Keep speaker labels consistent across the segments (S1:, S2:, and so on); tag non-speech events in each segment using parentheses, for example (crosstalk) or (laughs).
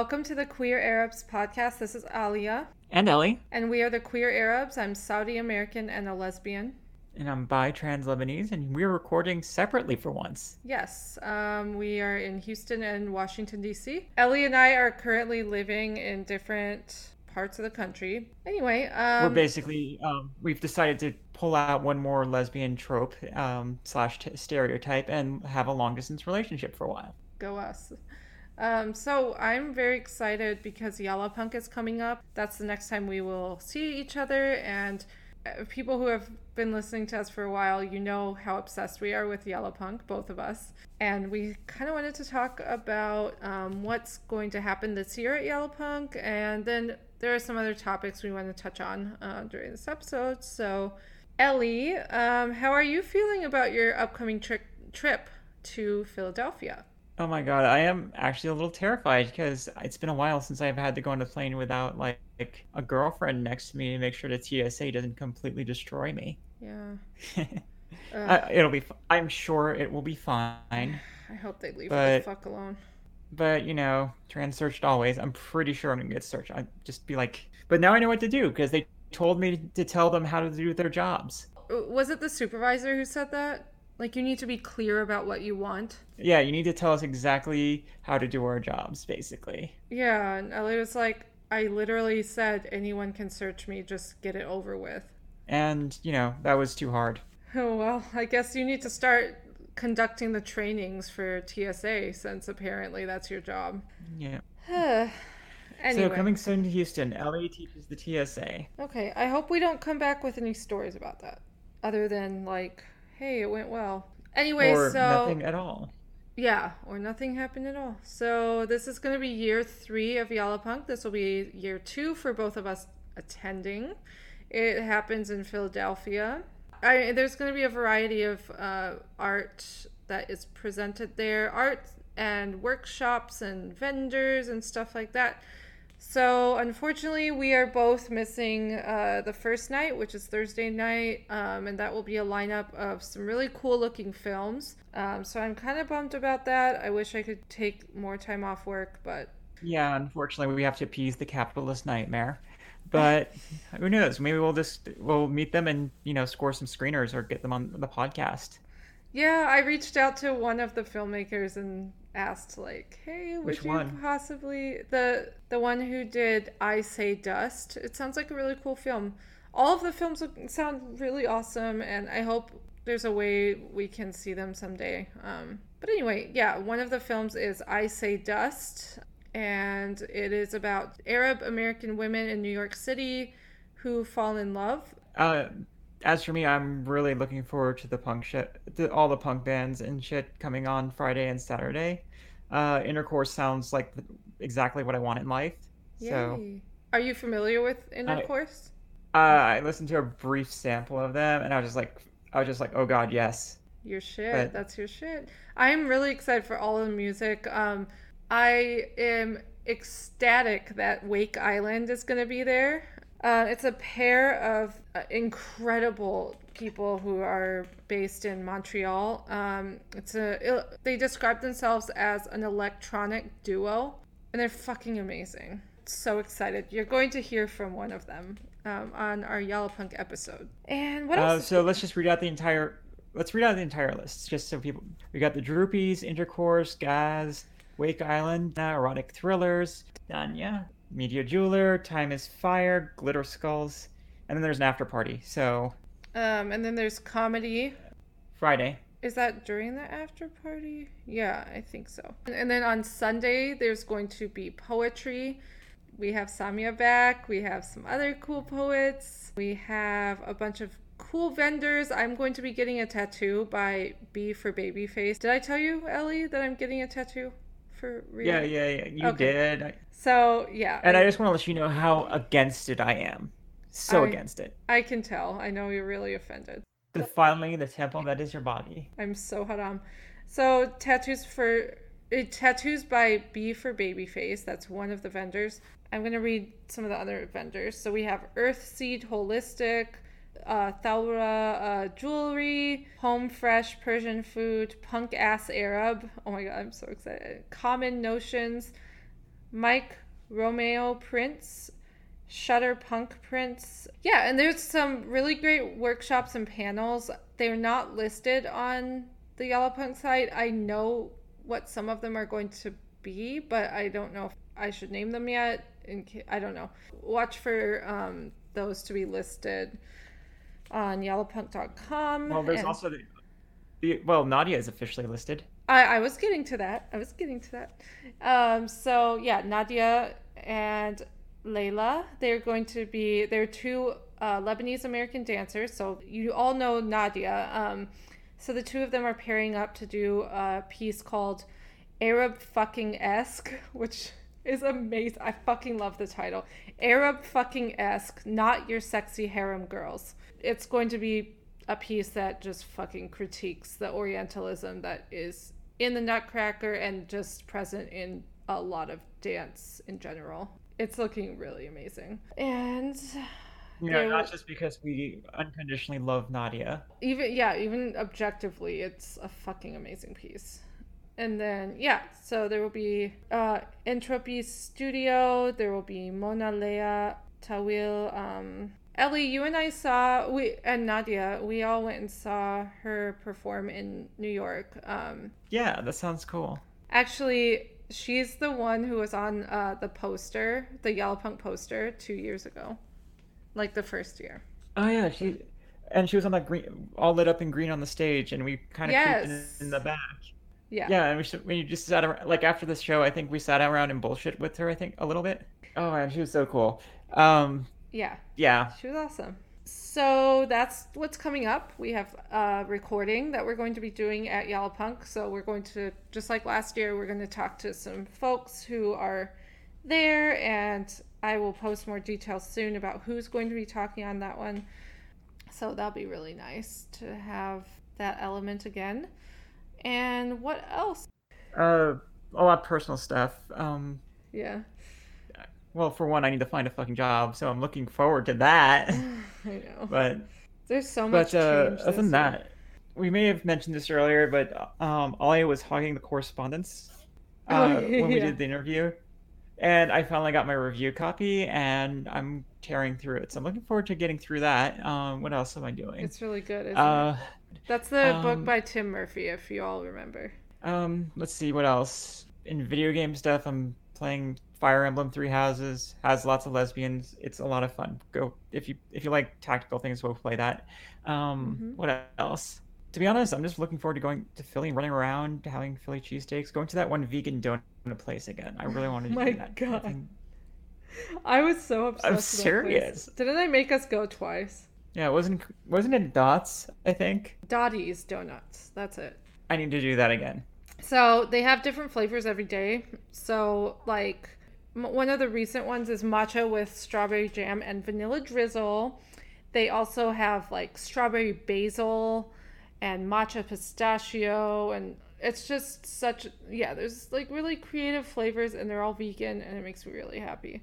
S1: Welcome to the Queer Arabs podcast. This is Alia.
S2: And Ellie.
S1: And we are the Queer Arabs. I'm Saudi American and a lesbian.
S2: And I'm bi trans Lebanese, and we're recording separately for once.
S1: Yes, um, we are in Houston and Washington, D.C. Ellie and I are currently living in different parts of the country. Anyway, um,
S2: we're basically, um, we've decided to pull out one more lesbian trope um, slash t- stereotype and have a long distance relationship for a while.
S1: Go us. Um, so I'm very excited because Yalla-Punk is coming up. That's the next time we will see each other. And uh, people who have been listening to us for a while, you know how obsessed we are with Yalla-Punk, both of us. And we kind of wanted to talk about um, what's going to happen this year at Yalla-Punk. And then there are some other topics we want to touch on uh, during this episode. So, Ellie, um, how are you feeling about your upcoming tri- trip to Philadelphia?
S2: Oh my god, I am actually a little terrified because it's been a while since I've had to go on a plane without like, a girlfriend next to me to make sure the TSA doesn't completely destroy me.
S1: Yeah. (laughs)
S2: uh, it'll be. I'm sure it will be fine. (sighs)
S1: I hope they leave but, the fuck alone.
S2: But you know, trans searched always. I'm pretty sure I'm gonna get searched. I'd just be like, but now I know what to do because they told me to tell them how to do their jobs.
S1: Was it the supervisor who said that? Like you need to be clear about what you want.
S2: Yeah, you need to tell us exactly how to do our jobs, basically.
S1: Yeah, and Ellie was like, I literally said anyone can search me, just get it over with.
S2: And, you know, that was too hard. (laughs)
S1: Oh well, I guess you need to start conducting the trainings for TSA since apparently that's your job.
S2: Yeah. (sighs)
S1: anyway.
S2: So coming soon to Houston, Ellie teaches the TSA.
S1: Okay, I hope we don't come back with any stories about that. Other than like hey, it went well. Anyway,
S2: or
S1: so
S2: nothing at all.
S1: Yeah, or nothing happened at all. So this is going to be year three of Yalla-Punk. This will be year two for both of us attending. It happens in Philadelphia. I, there's going to be a variety of uh, art that is presented there, art and workshops and vendors and stuff like that. So, unfortunately, we are both missing uh, the first night, which is Thursday night, um, and that will be a lineup of some really cool looking films. Um, so, I'm kind of bummed about that. I wish I could take more time off work, but.
S2: Yeah, unfortunately, we have to appease the capitalist nightmare. But (laughs) who knows? Maybe we'll just we'll meet them and you know score some screeners or get them on the podcast.
S1: Yeah, I reached out to one of the filmmakers and asked like, "Hey, would
S2: Which
S1: you
S2: one?
S1: possibly the the one who did I Say Dust? It sounds like a really cool film. All of the films sound really awesome, and I hope there's a way we can see them someday. Um, but anyway, yeah, one of the films is I Say Dust, and it is about Arab American women in New York City who fall in love.
S2: Uh, as for me, I'm really looking forward to the punk shit, to all the punk bands and shit coming on Friday and Saturday. Uh, Intercourse sounds like exactly what I want in life. Yay. So,
S1: are you familiar with Intercourse?
S2: I, uh, I listened to a brief sample of them, and I was just like, I was just like, oh god, yes.
S1: Your shit. But, That's your shit. I'm really excited for all of the music. Um, I am ecstatic that Wake Island is going to be there. Uh, it's a pair of uh, incredible people who are based in Montreal. Um, it's a they describe themselves as an electronic duo, and they're fucking amazing. So excited! You're going to hear from one of them um, on our Yalla-Punk episode. And what else?
S2: Uh, so let's just read out the entire. Let's read out the entire list, just so people. We got the Droopies, Intercourse, Gaz, Wake Island, uh, erotic thrillers, Danya, Media Jeweler, Time is Fire, Glitter Skulls, and then there's an after party. So.
S1: Um, and then there's comedy.
S2: Friday.
S1: Is that during the after party? Yeah, I think so. And then on Sunday, there's going to be poetry. We have Samia back. We have some other cool poets. We have a bunch of cool vendors. I'm going to be getting a tattoo by B for Babyface. Did I tell you, Ellie, that I'm getting a tattoo? For real?
S2: Yeah, yeah, yeah. You okay. did.
S1: So yeah.
S2: And I, I just want to let you know how against it I am. So
S1: I,
S2: against it.
S1: I can tell. I know you're really offended.
S2: Defiling the temple that is your body.
S1: I'm so haram. So tattoos for uh, tattoos by B for Babyface. That's one of the vendors. I'm gonna read some of the other vendors. So we have Earthseed Holistic, uh, Thalra uh, Jewelry, Home Fresh Persian Food, Punk Ass Arab. Oh my god, I'm so excited. Common Notions, Mike Romeo Prince, Shutter Punk prints. Yeah, and there's some really great workshops and panels. They're not listed on the Yallapunk site. I know what some of them are going to be, but I don't know if I should name them yet. In I don't know. Watch for um, those to be listed on yallapunk.com.
S2: Well, there's
S1: and-
S2: also the, the well, Nadia is officially listed.
S1: I, I was getting to that. I was getting to that. Um, so yeah, Nadia and Layla, they're going to be they're two uh, Lebanese American dancers. So you all know Nadia. Um, so the two of them are pairing up to do a piece called Arab fucking esque, (laughs) which is amazing. I fucking love the title. Arab fucking esque, not your sexy harem girls. It's going to be a piece that just fucking critiques the Orientalism that is in the Nutcracker and just present in a lot of dance in general. It's looking really amazing. And
S2: You know, not just because we unconditionally love Nadia.
S1: even yeah, even objectively, it's a fucking amazing piece. And then yeah, so there will be uh, Entropy Studio. There will be Mona Lea Tawil. Um, Ellie, you and I saw we and Nadia. We all went and saw her perform in New York. Um,
S2: Yeah, that sounds cool.
S1: actually, she's the one who was on uh, the poster, the Yallapunk poster, two years ago, like the first year.
S2: Oh yeah, she and she was on that green, all lit up in green on the stage, and we kind of creeped in, in the back.
S1: Yeah.
S2: Yeah, and we should, we just sat around, like after the show, I think we sat around and bullshit with her. I think a little bit. Oh man, she was so cool. Um,
S1: Yeah.
S2: yeah,
S1: She was awesome. So that's what's coming up. We have a recording that we're going to be doing at Yalla Punk. So we're going to, just like last year, we're going to talk to some folks who are there, and I will post more details soon about who's going to be talking on that one. So that'll be really nice to have that element again. And what else?
S2: uh, a lot of personal stuff. Um,
S1: Yeah,
S2: well, for one, I need to find a fucking job, so I'm looking forward to that. (laughs)
S1: I know.
S2: But
S1: There's so much
S2: but uh, other than
S1: year.
S2: that, we may have mentioned this earlier, but um, Alia was hogging the correspondence
S1: Oh,
S2: uh, when we (laughs) did the interview, and I finally got my review copy, and I'm tearing through it. So I'm looking forward to getting through that. Um, what else am I doing?
S1: It's really good, isn't
S2: Uh,
S1: it? That's the book
S2: um,
S1: by Tim Murphy, if you all remember.
S2: um, let's see what else. In video game stuff, I'm playing Fire Emblem Three Houses. Has lots of lesbians. It's a lot of fun. Go if you if you like tactical things, go play that. Um,
S1: Mhm.
S2: what else? To be honest, I'm just looking forward to going to Philly, running around, having Philly cheesesteaks, going to that one vegan donut place again. I really wanted to
S1: my
S2: do that.
S1: God. (laughs) I was so obsessed.
S2: I'm
S1: with that place.
S2: serious.
S1: Didn't I make us go twice?
S2: Yeah, it wasn't wasn't it Dots? I think
S1: Dottie's Donuts. That's it.
S2: I need to do that again.
S1: So they have different flavors every day. So like m- one of the recent ones is matcha with strawberry jam and vanilla drizzle. They also have like strawberry basil and matcha pistachio and it's just such yeah, there's like really creative flavors and they're all vegan and it makes me really happy.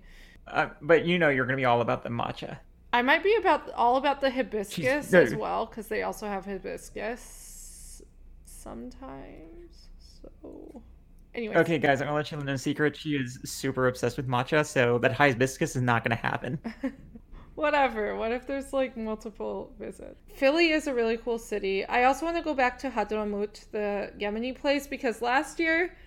S2: Uh, but you know, you're gonna be all about the matcha.
S1: I might be about all about the hibiscus
S2: no.
S1: as well because they also have hibiscus sometimes. So, anyway,
S2: Okay, guys, I'm gonna let you know a secret. She is super obsessed with matcha, so that hibiscus is not gonna happen. (laughs)
S1: whatever. What if there's like multiple visits? Philly is a really cool city. I also want to go back to Hadramut, the Yemeni place, because last year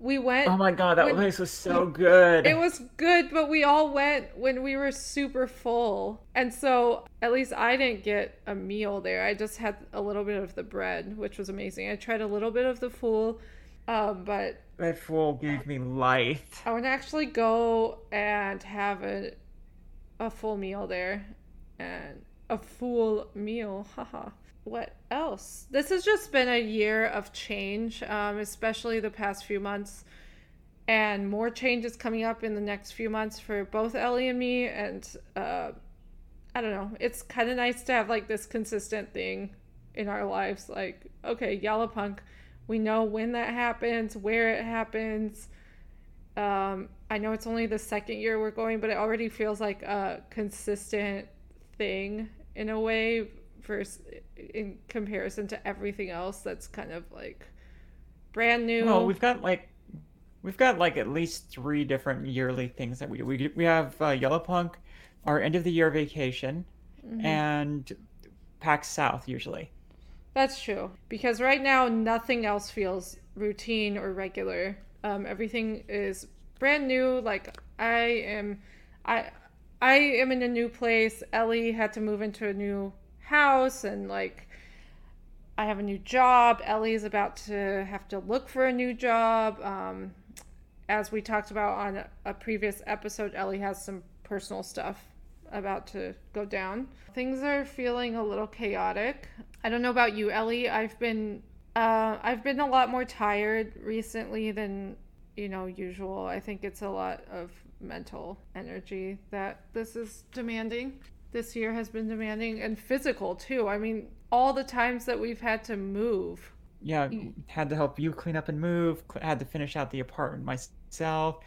S1: we went.
S2: Oh my god, that
S1: When-
S2: place was so good.
S1: It was good, but we all went when we were super full. And so at least I didn't get a meal there. I just had a little bit of the bread, which was amazing. I tried a little bit of the fool, um, but
S2: That fool gave me life.
S1: I want to actually go and have a, a full meal there. And a full meal. Haha. What else? This has just been a year of change, um, especially the past few months. And more changes coming up in the next few months for both Ellie and me. And uh, I don't know. It's kind of nice to have like this consistent thing in our lives. Like, okay, Yalla Punk, we know when that happens, where it happens. Um, I know it's only the second year we're going, but it already feels like a consistent thing in a way versus in comparison to everything else that's kind of like brand new.
S2: Well, we've got like we've got like at least three different yearly things that we do. We we have uh, Yallapunk, our end of the year vacation, mm-hmm. and PAX South usually.
S1: That's true because right now nothing else feels routine or regular. Um, everything is brand new. Like I am, I I am in a new place. Ellie had to move into a new house and like I have a new job. Ellie is about to have to look for a new job. Um, as we talked about on a previous episode, Ellie has some personal stuff about to go down. Things are feeling a little chaotic. I don't know about you, Ellie. I've been uh, I've been a lot more tired recently than you know usual. I think it's a lot of mental energy that this is demanding. This year has been demanding and physical too. I mean, all the times that we've had to move.
S2: Yeah, had to help you clean up and move. Had to finish out the apartment myself.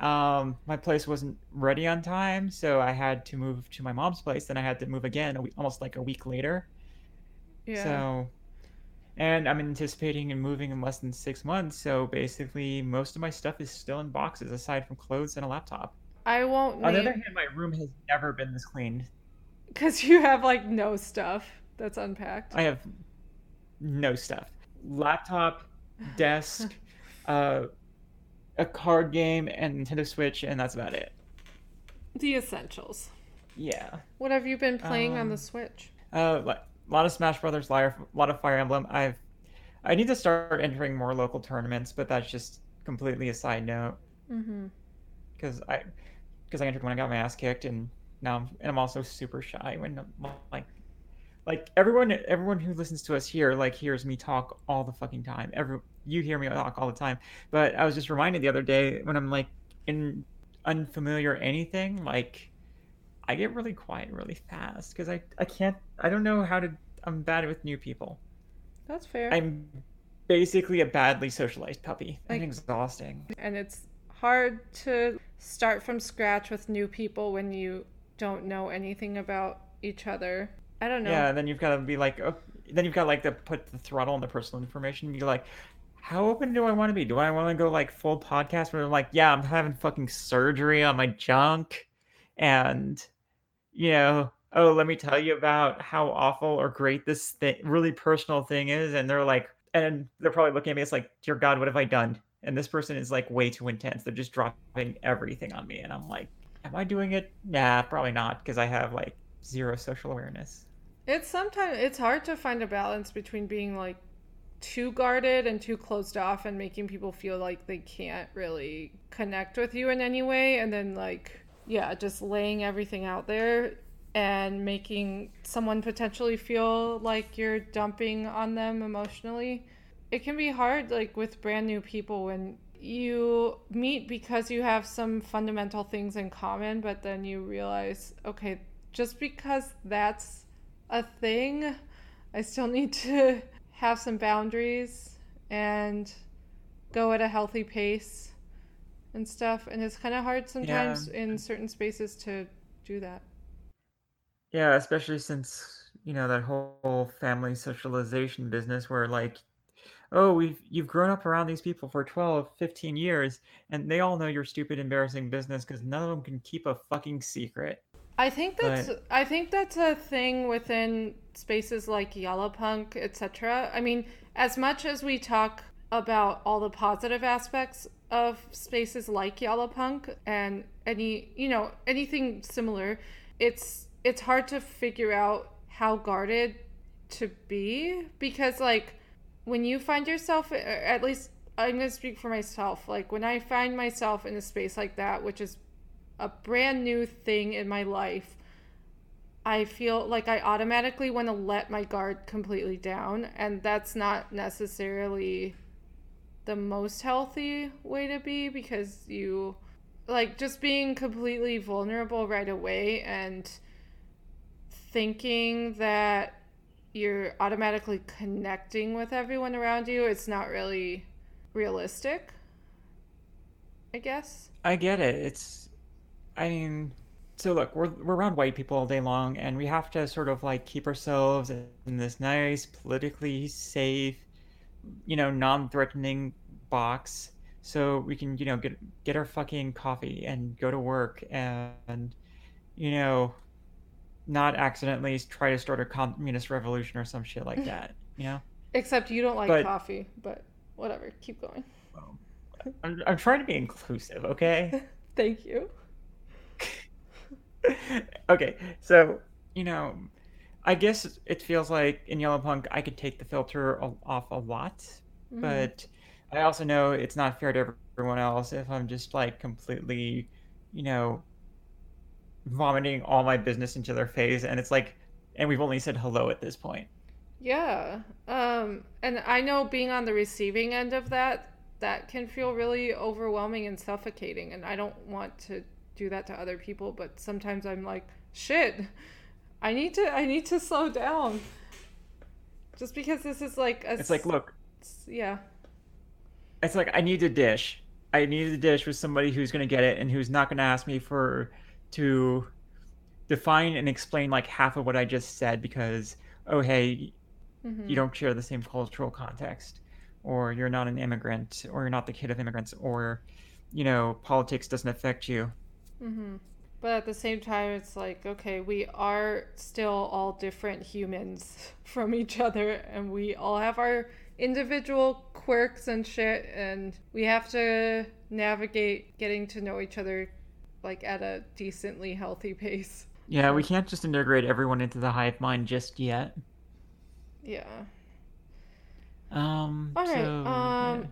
S2: Um, my place wasn't ready on time, so I had to move to my mom's place. Then I had to move again, week, almost like a week later. Yeah. So, and I'm anticipating and moving in less than six months. So basically, most of my stuff is still in boxes, aside from clothes and a laptop.
S1: I won't.
S2: On name... the other hand, my room has never been this clean.
S1: Because you have like no stuff that's unpacked.
S2: I have no stuff. Laptop, (laughs) desk, uh, a card game, and Nintendo Switch, and that's about it.
S1: The essentials.
S2: Yeah.
S1: What have you been playing um, on the um, Switch?
S2: Uh, a lot of Smash Brothers, a lot of Fire Emblem. I've I need to start entering more local tournaments, but that's just completely a side note. Mm-hmm. Because I because I entered when I got my ass kicked, and now I'm, and I'm also super shy when like like everyone everyone who listens to us here like hears me talk all the fucking time. Every you hear me talk all the time. But I was just reminded the other day when I'm like in unfamiliar anything, like I get really quiet really fast because I I can't I don't know how to I'm bad with new people.
S1: That's fair.
S2: I'm basically a badly socialized puppy. Like, and exhausting.
S1: And it's hard to start from scratch with new people when you don't know anything about each other. I don't know.
S2: Yeah, and then you've got to be like, oh, then you've got like to put the throttle on the personal information. Be like, how open do I want to be? Do I want to go like full podcast where I'm like, yeah, I'm having fucking surgery on my junk, and you know, oh, let me tell you about how awful or great this thing, really personal thing is, and they're like, and they're probably looking at me. It's like, dear God, what have I done? And this person is like way too intense. They're just dropping everything on me, and I'm like, am I doing it? Nah, probably not, because I have like zero social awareness.
S1: It's sometimes it's hard to find a balance between being like too guarded and too closed off and making people feel like they can't really connect with you in any way and then like yeah, just laying everything out there and making someone potentially feel like you're dumping on them emotionally. It can be hard like with brand new people when you meet because you have some fundamental things in common, but then you realize, okay, just because that's a thing, I still need to (laughs) have some boundaries and go at a healthy pace and stuff. And it's kind of hard sometimes yeah. in certain spaces to do that.
S2: Yeah, especially since, you know, that whole family socialization business where like oh, we've you've grown up around these people for 12, 15 years, and they all know your stupid, embarrassing business because none of them can keep a fucking secret.
S1: I think that's but... I think that's a thing within spaces like Yallapunk, etc. I mean, as much as we talk about all the positive aspects of spaces like Yallapunk and any you know anything similar, it's it's hard to figure out how guarded to be because like when you find yourself at least i'm going to speak for myself like when i find myself in a space like that which is a brand new thing in my life i feel like i automatically want to let my guard completely down and that's not necessarily the most healthy way to be because you like just being completely vulnerable right away and thinking that you're automatically connecting with everyone around you, it's not really realistic. I guess.
S2: I get it. It's, I mean, so look, we're we're around white people all day long, and we have to sort of like keep ourselves in this nice, politically safe, you know, non-threatening box. so we can, you know, get get our fucking coffee and go to work and, you know, not accidentally try to start a communist revolution or some shit like (laughs) that. You know.
S1: Except you don't like but, coffee, but whatever. Keep going.
S2: I'm, I'm trying to be inclusive, okay? (laughs)
S1: Thank you. (laughs)
S2: okay, so you know, I guess it feels like in Yallapunk I could take the filter off a lot, mm-hmm. but I also know it's not fair to everyone else if I'm just like completely, you know, vomiting all my business into their face and it's like and we've only said hello at this point.
S1: Yeah. Um and I know being on the receiving end of that that can feel really overwhelming and suffocating and I don't want to do that to other people, but sometimes I'm like, shit. I need to I need to slow down. Just because this is like
S2: a, It's like, look.
S1: Yeah
S2: it's like I need a dish. I need a dish with somebody who's going to get it and who's not going to ask me for to define and explain like half of what I just said because oh hey, mm-hmm. you don't share the same cultural context or you're not an immigrant or you're not the kid of immigrants or you know politics doesn't affect you.
S1: Mm-hmm. But at the same time, it's like, okay, we are still all different humans (laughs) from each other, and we all have our individual quirks and shit and we have to navigate getting to know each other like at a decently healthy pace.
S2: Yeah, we can't just integrate everyone into the hive mind just yet.
S1: Yeah.
S2: Um
S1: All right. So, um yeah.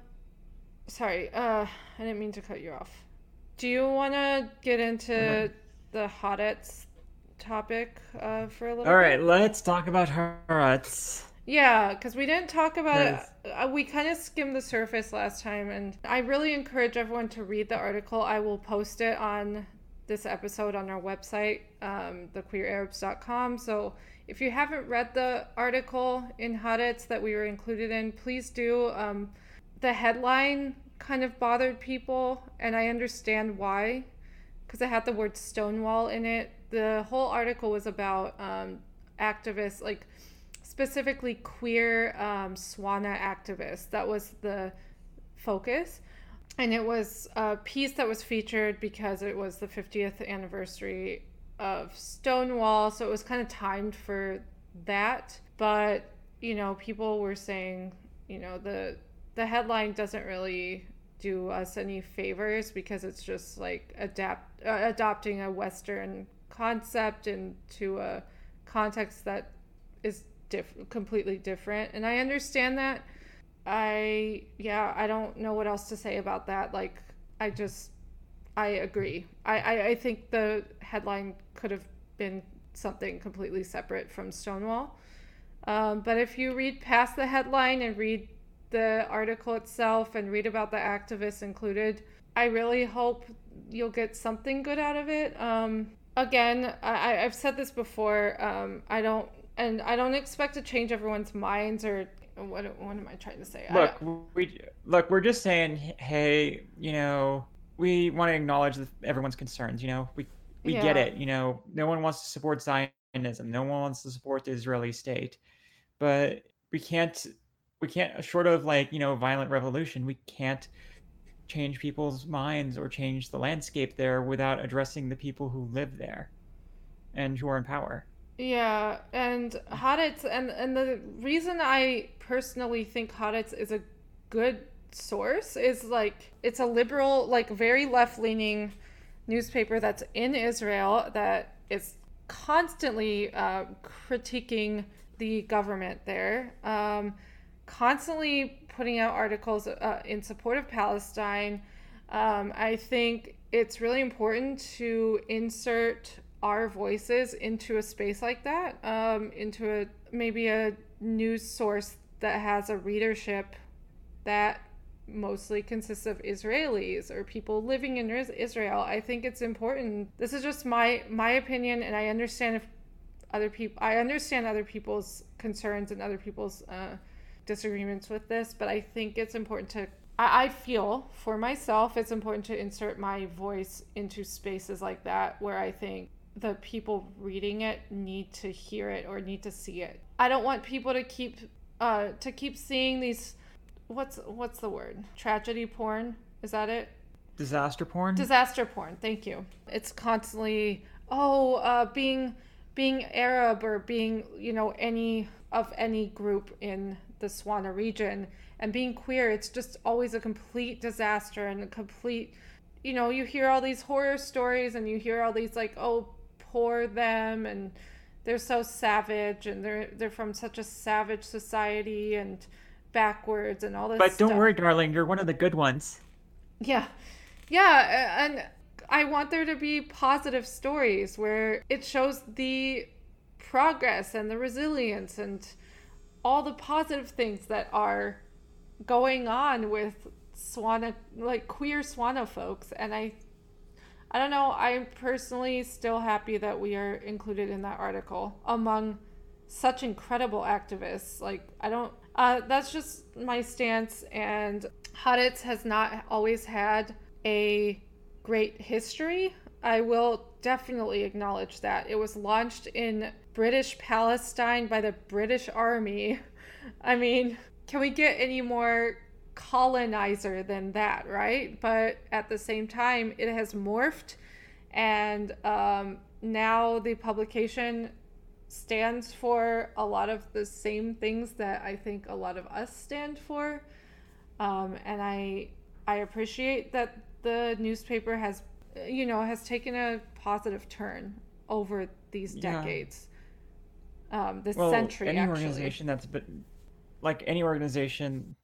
S1: sorry. Uh I didn't mean to cut you off. Do you want to get into the Haaretz topic uh, for a little
S2: All
S1: bit?
S2: right, let's talk about Haaretz.
S1: Yeah, because we didn't talk about it. Uh, we kind of skimmed the surface last time, and I really encourage everyone to read the article. I will post it on this episode on our website, um, thequeerarabs.com. So if you haven't read the article in Haaretz that we were included in, please do. Um, the headline kind of bothered people, and I understand why, because it had the word Stonewall in it. The whole article was about um, activists, like specifically queer um, SWANA activists. That was the focus. And it was a piece that was featured because it was the 50th anniversary of Stonewall. So it was kind of timed for that. But, you know, people were saying, you know, the the headline doesn't really do us any favors because it's just like adapt uh, adopting a western concept into a context that is diff- completely different. And i understand that. I yeah i don't know what else to say about that. Like i just i agree. I i, I think the headline could have been something completely separate from stonewall. Um, but if you read past the headline and read the article itself and read about the activists included i really hope you'll get something good out of it. Um, again I, i've said this before um, i don't and I don't expect to change everyone's minds or what what am I trying to say?
S2: Look, we look, we're just saying, hey, you know, we want to acknowledge everyone's concerns. You know, we we yeah. get it. You know, no one wants to support Zionism. No one wants to support the Israeli state, but we can't. We can't, short of like you know, violent revolution, we can't change people's minds or change the landscape there without addressing the people who live there and who are in power.
S1: Yeah, and Haaretz, and and the reason I personally think Haaretz is a good source is like it's a liberal, like very left leaning newspaper that's in Israel that is constantly uh, critiquing the government there, um, constantly putting out articles uh, in support of Palestine. Um, I think it's really important to insert our voices into a space like that, um, into a maybe a news source that has a readership that mostly consists of Israelis or people living in Israel. I think it's important. This is just my my opinion, and I understand if other people. I understand other people's concerns and other people's uh, disagreements with this, but I think it's important to. I, I feel for myself, it's important to insert my voice into spaces like that where I think the people reading it need to hear it or need to see it. I don't want people to keep uh to keep seeing these what's what's the word? Tragedy porn. Is that it?
S2: Disaster porn.
S1: Disaster porn. Thank you. It's constantly oh, uh, being being Arab or being you know any of any group in the Swana region and being queer. It's just always a complete disaster and a complete. You know, you hear all these horror stories and you hear all these like, oh, poor them and they're so savage and they're they're from such a savage society and backwards and all this.
S2: But don't
S1: stuff.
S2: worry, darling, you're one of the good ones.
S1: Yeah. Yeah, and I want there to be positive stories where it shows the progress and the resilience and all the positive things that are going on with Swana like queer Swana folks and I I don't know, I'm personally still happy that we are included in that article among such incredible activists. Like I don't uh, that's just my stance and Haaretz has not always had a great history. I will definitely acknowledge that. It was launched in British Palestine by the British Army. (laughs) I mean, can we get any more colonizer than that, right? But at the same time, it has morphed, and um, now the publication stands for a lot of the same things that I think a lot of us stand for. Um, and I I appreciate that the newspaper has you know has taken a positive turn over these
S2: Yeah.
S1: decades. Um, this
S2: Well,
S1: century,
S2: any
S1: actually.
S2: organization that's been like any organization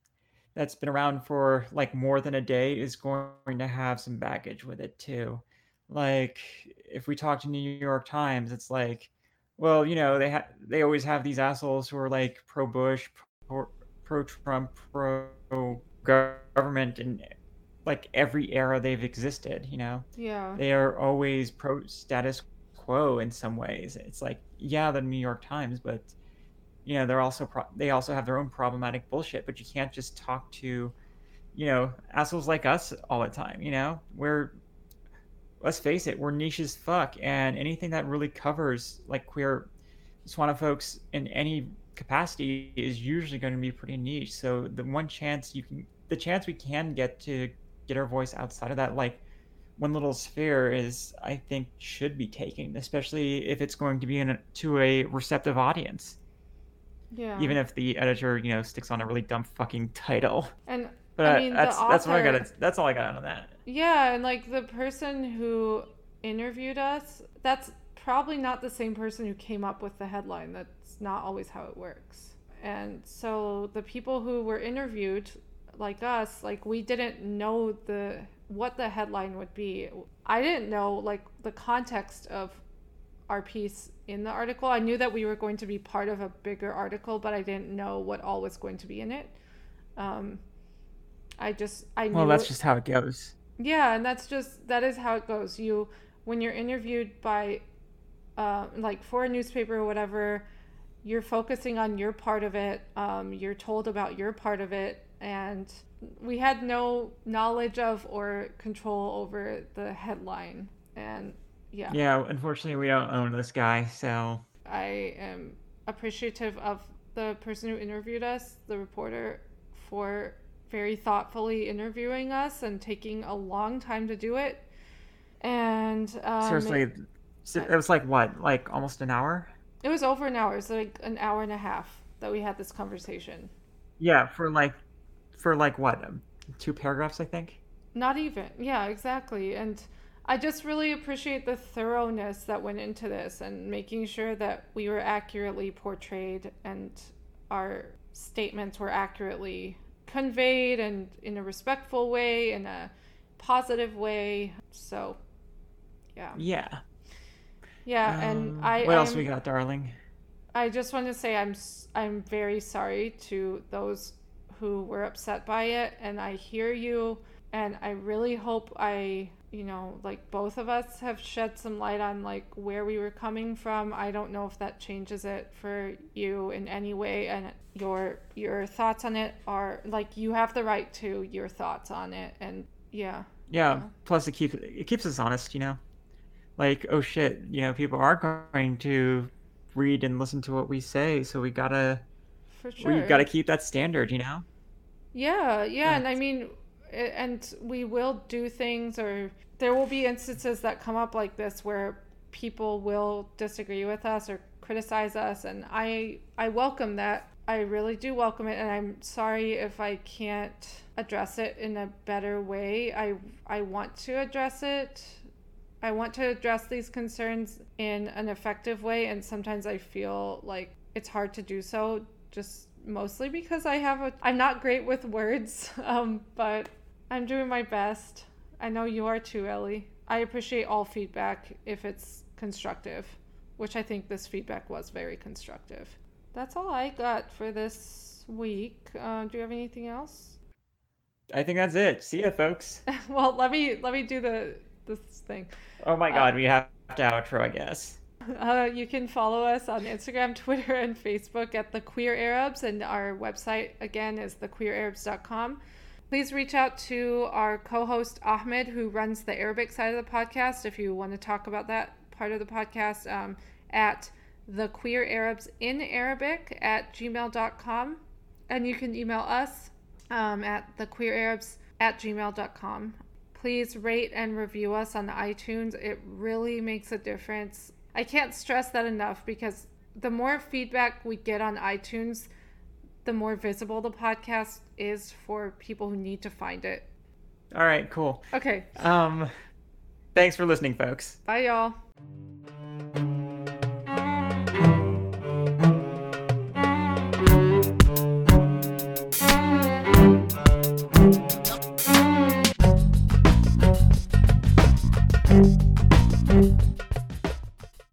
S2: that's been around for like more than a day is going to have some baggage with it too. Like if we talk to New York Times, it's like, well, you know, they ha- they always have these assholes who are like pro Bush, pro pro Trump, pro government in like every era they've existed, you know
S1: Yeah.
S2: they are always pro status quo in some ways. It's like, yeah, the New York Times, but you know, they're also pro- they also have their own problematic bullshit. But you can't just talk to, you know, assholes like us all the time. You know, we're let's face it, we're niche as fuck, and anything that really covers like queer Swana folks in any capacity is usually going to be pretty niche. So the one chance you can, the chance we can get to get our voice outside of that, like one little sphere, is I think should be taken, especially if it's going to be in a, to a receptive audience.
S1: Yeah.
S2: Even if the editor, you know, sticks on a really dumb fucking title.
S1: and (laughs)
S2: But
S1: I mean,
S2: that's
S1: the
S2: that's what I got. That's all I got on that.
S1: Yeah, and like the person who interviewed us, that's probably not the same person who came up with the headline. That's not always how it works. And so the people who were interviewed, like us, like we didn't know the what the headline would be. I didn't know like the context of our piece in the article. I knew that we were going to be part of a bigger article, but I didn't know what all was going to be in it. Um, I just I knew
S2: Well, that's just how it goes.
S1: yeah, and that's just that is how it goes. You when you're interviewed by uh, like for a newspaper or whatever, you're focusing on your part of it. Um, you're told about your part of it, and we had no knowledge of or control over the headline. And yeah,
S2: Yeah, unfortunately, we don't own this guy, so
S1: I am appreciative of the person who interviewed us, the reporter, for very thoughtfully interviewing us and taking a long time to do it. And um,
S2: seriously, so it was like what, like almost an hour?
S1: it was over an hour. It's like an hour and a half that we had this conversation.
S2: Yeah, for like, for like what, um, two paragraphs, I think.
S1: Not even. Yeah, exactly. And I just really appreciate the thoroughness that went into this and making sure that we were accurately portrayed and our statements were accurately conveyed and in a respectful way, in a positive way. So, yeah.
S2: Yeah.
S1: Yeah, and
S2: Um,
S1: I
S2: What else
S1: I'm-
S2: we got, darling?
S1: I just want to say I'm I'm very sorry to those who were upset by it and I hear you and I really hope I you know like both of us have shed some light on like where we were coming from. I don't know if that changes it for you in any way and your your thoughts on it are like you have the right to your thoughts on it and yeah.
S2: Yeah.
S1: Yeah.
S2: Plus, it keeps it keeps us honest, you know. Like, oh shit, you know, people are going to read and listen to what we say, so we gotta
S1: For sure.
S2: we gotta keep that standard, you know.
S1: Yeah, yeah, and I mean, and we will do things or there will be instances that come up like this where people will disagree with us or criticize us and I I welcome that. I really do welcome it and I'm sorry if I can't address it in a better way. I I want to address it. I want to address these concerns in an effective way and sometimes I feel like it's hard to do so just mostly because I have a I'm not great with words, (laughs) um, but I'm doing my best. I know you are too, Ellie. I appreciate all feedback if it's constructive, which I think this feedback was very constructive. That's all I got for this week. Uh, do you have anything else?
S2: I think that's it. See ya, folks. (laughs)
S1: well, let me let me do the this thing.
S2: Oh my god, we have to outro, I guess. (laughs)
S1: Uh, you can follow us on Instagram, (laughs) Twitter, and Facebook at The Queer Arabs, and our website again is thequeerarabs.com. Please reach out to our co host Ahmed, who runs the Arabic side of the podcast, if you want to talk about that part of the podcast, um, at the queer arabs in arabic at gmail.com and you can email us um, at the queer arabs at gmail.com please rate and review us on itunes. It really makes a difference. I can't stress that enough because the more feedback we get on itunes the more visible the podcast is for people who need to find it
S2: All right, cool.
S1: okay
S2: Um, thanks for listening, folks.
S1: bye y'all